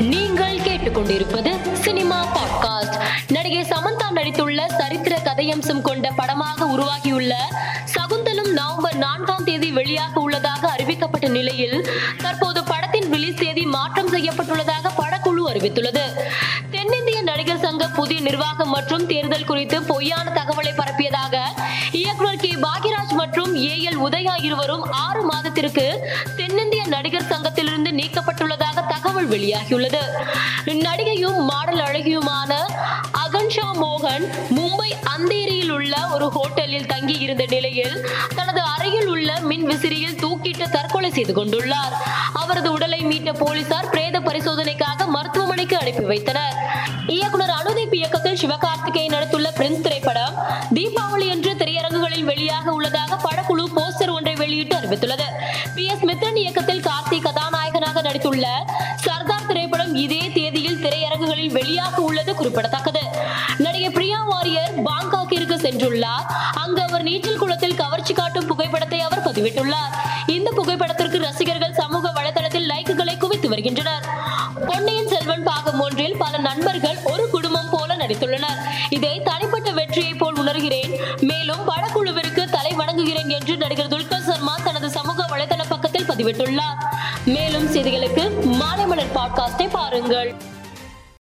நீங்கள் கேட்டுக்கொண்டிருப்பது cinema podcast. நடிகை சமந்தா நடித்துள்ள சரித்திர கதையம்சம் கொண்ட படமாக உருவாகியுள்ள சகுந்தலம் நவம்பர் நான்காம் தேதி வெளியாக உள்ளதாக அறிவிக்கப்பட்ட நிலையில் தற்போது படத்தின் ரிலீஸ் தேதி மாற்றம் செய்யப்பட்டுள்ளதாக படக்குழு அறிவித்துள்ளது. தென்னிந்திய நடிகர் சங்க புதிய நிர்வாகம் மற்றும் தேர்தல் குறித்து பொய்யான தகவலை பரப்பியதாக இயக்குனர் கே. பாக்யராஜ் மற்றும் ஏ. எல். உதயா இருவரும் ஆறு மாதத்திற்கு தென்னிந்திய நடிகர் சங்கத்திலிருந்து நீக்கப்பட்டுள்ளது வெளியாகியுள்ளது. நடிகையும் மாடல் அழகியுமான அகன்ஷா மோகன் மும்பை அந்தேரியில் உள்ள ஒரு ஹோட்டலில் தங்கி இருந்த நிலையில் தனது அறையில் உள்ள மின் விசிறியில் தூக்கிட்டு தற்கொலை செய்து கொண்டுள்ளார். அவரது உடலை மீட்ட போலீசார் பிரேத பரிசோதனைக்காக மருத்துவமனைக்கு அனுப்பி வைத்தனர். இயக்குனர் அனுதீப் இயக்கத்தில் சிவகார்த்திகேயன் நடித்துள்ள பிரின்ஸ் திரைப்படம் தீபாவளி என்று திரையரங்குகளில் வெளியாக உள்ளதாக படக்குழு போஸ்டர் ஒன்றை வெளியிட்டு அறிவித்துள்ளது. பி எஸ் மித்ரன் இயக்கத்தில் கார்த்திக் கதாநாயகனாக நடித்துள்ள இதே தேதியில் திரையரங்குகளில் வெளியாக உள்ளது குறிப்பிடத்தக்கது. நடிகை பிரியா வாரியர் பாங்காக்கிற்கு சென்றுள்ளார். அங்கு அவர் நீச்சல் குளத்தில் கவர்ச்சி காட்டும் புகைப்படத்தை அவர் பதிவிட்டுள்ளார். இந்த புகைப்படத்திற்கு ரசிகர்கள் சமூக வலைதளத்தில் லைக்குகளை குவித்து வருகின்றனர். பொன்னியின் செல்வன் பாகம் ஒன்றில் பல நண்பர்கள் ஒரு குடும்பம் போல நடித்துள்ளனர். இதை தனிப்பட்ட வெற்றியை போல் உணர்கிறேன். மேலும் படக்குழுவிற்கு தலை வணங்குகிறேன் என்று நடிகர் துல்கர் சர்மா தனது சமூக வலைதள பக்கத்தில் பதிவிட்டுள்ளார். மேலும் செய்திகளுக்கு மாலை பாட்காஸ்டை பாருங்கள்.